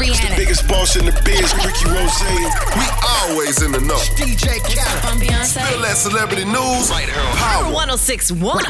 Rihanna. The biggest boss in the biz, Rick Ross. We always in the know. DJ Khaled. I'm Beyonce. Feel that celebrity news right here on Power. 1061.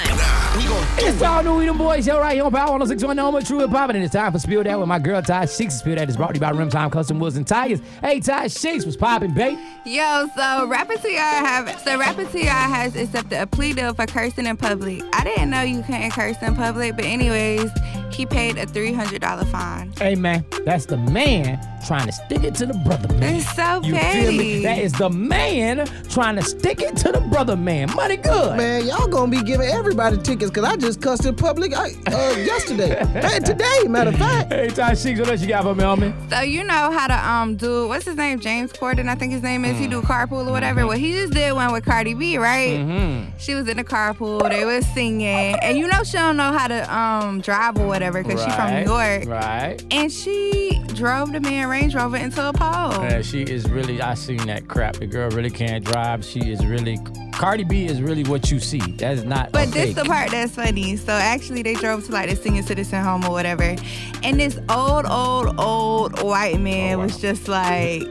It's all new We Them Boys show right here on Power 1061 Home True Hip Hop. And it's time for Spill Dat with my girl Ty Sheeks. Spill Dat is brought to you by Rim Time Custom Wheels and Tires. Hey, Ty Sheeks was popping, babe. Yo, so Rapper T.I. have so Rapper T.I. has accepted a plea deal for cursing in public. I didn't know you couldn't curse in public, but anyways, he paid a three hundred dollar fine. Hey, man, that's the man trying to stick it to the brother man. It's so You feel petty. me? That is the man trying to stick it to the brother man. Money good. Man, y'all gonna be giving everybody tickets because I just cussed in public uh, uh, yesterday. hey, today, matter of fact. Hey, Ty Sheeks, what else you got for me, homie? So you know how to um do what's his name? James Corden, I think his name is. He Mm. do carpool or whatever. Well, he just did one with Cardi B, right? Mm-hmm. She was in the carpool. They was singing, and you know she don't know how to um drive or whatever because she from New York. Right. And she drove the man Range Rover into a pole. Yeah, she is really. I seen that crap. The girl really can't drive. She is really. Cardi B is really what you see. That is not. But a this fake. the part that's funny. So actually, they drove to like the senior citizen home or whatever, and this old, old, old white man Oh, wow. was just like,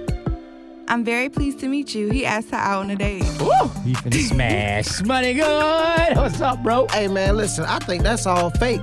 "I'm very pleased to meet you." He asked her out on a date. Woo! He finna smash. Money good. What's up, bro? Hey, man, listen, I think that's all fake.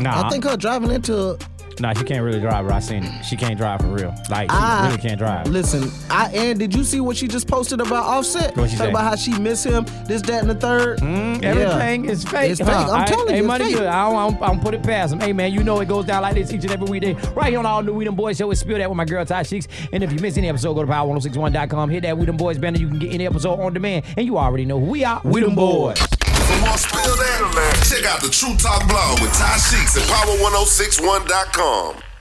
Nah, I think her driving into nah, she can't really drive. Bro. I seen it. She can't drive for real. Like she I really can't drive. Listen, I and did you see what she just posted about Offset? What she say? about how she miss him, this, that, and the third. Mm, everything is fake. It's fake. huh? I'm I- telling hey, you, it's money fake. good. I don't, I, don't, I don't put it past him. Hey, man, you know it goes down like this each and every weekday. Right here on All New We Them Boys Show. It's Spill Dat with my girl, Ty Sheeks. And if you miss any episode, go to power1061.com. Hit that We Them Boys banner. You can get any episode on demand. And you already know who we are. We Them Boys. Spill Dat, check out the True Talk blog with Ty Sheeks at power1061.com.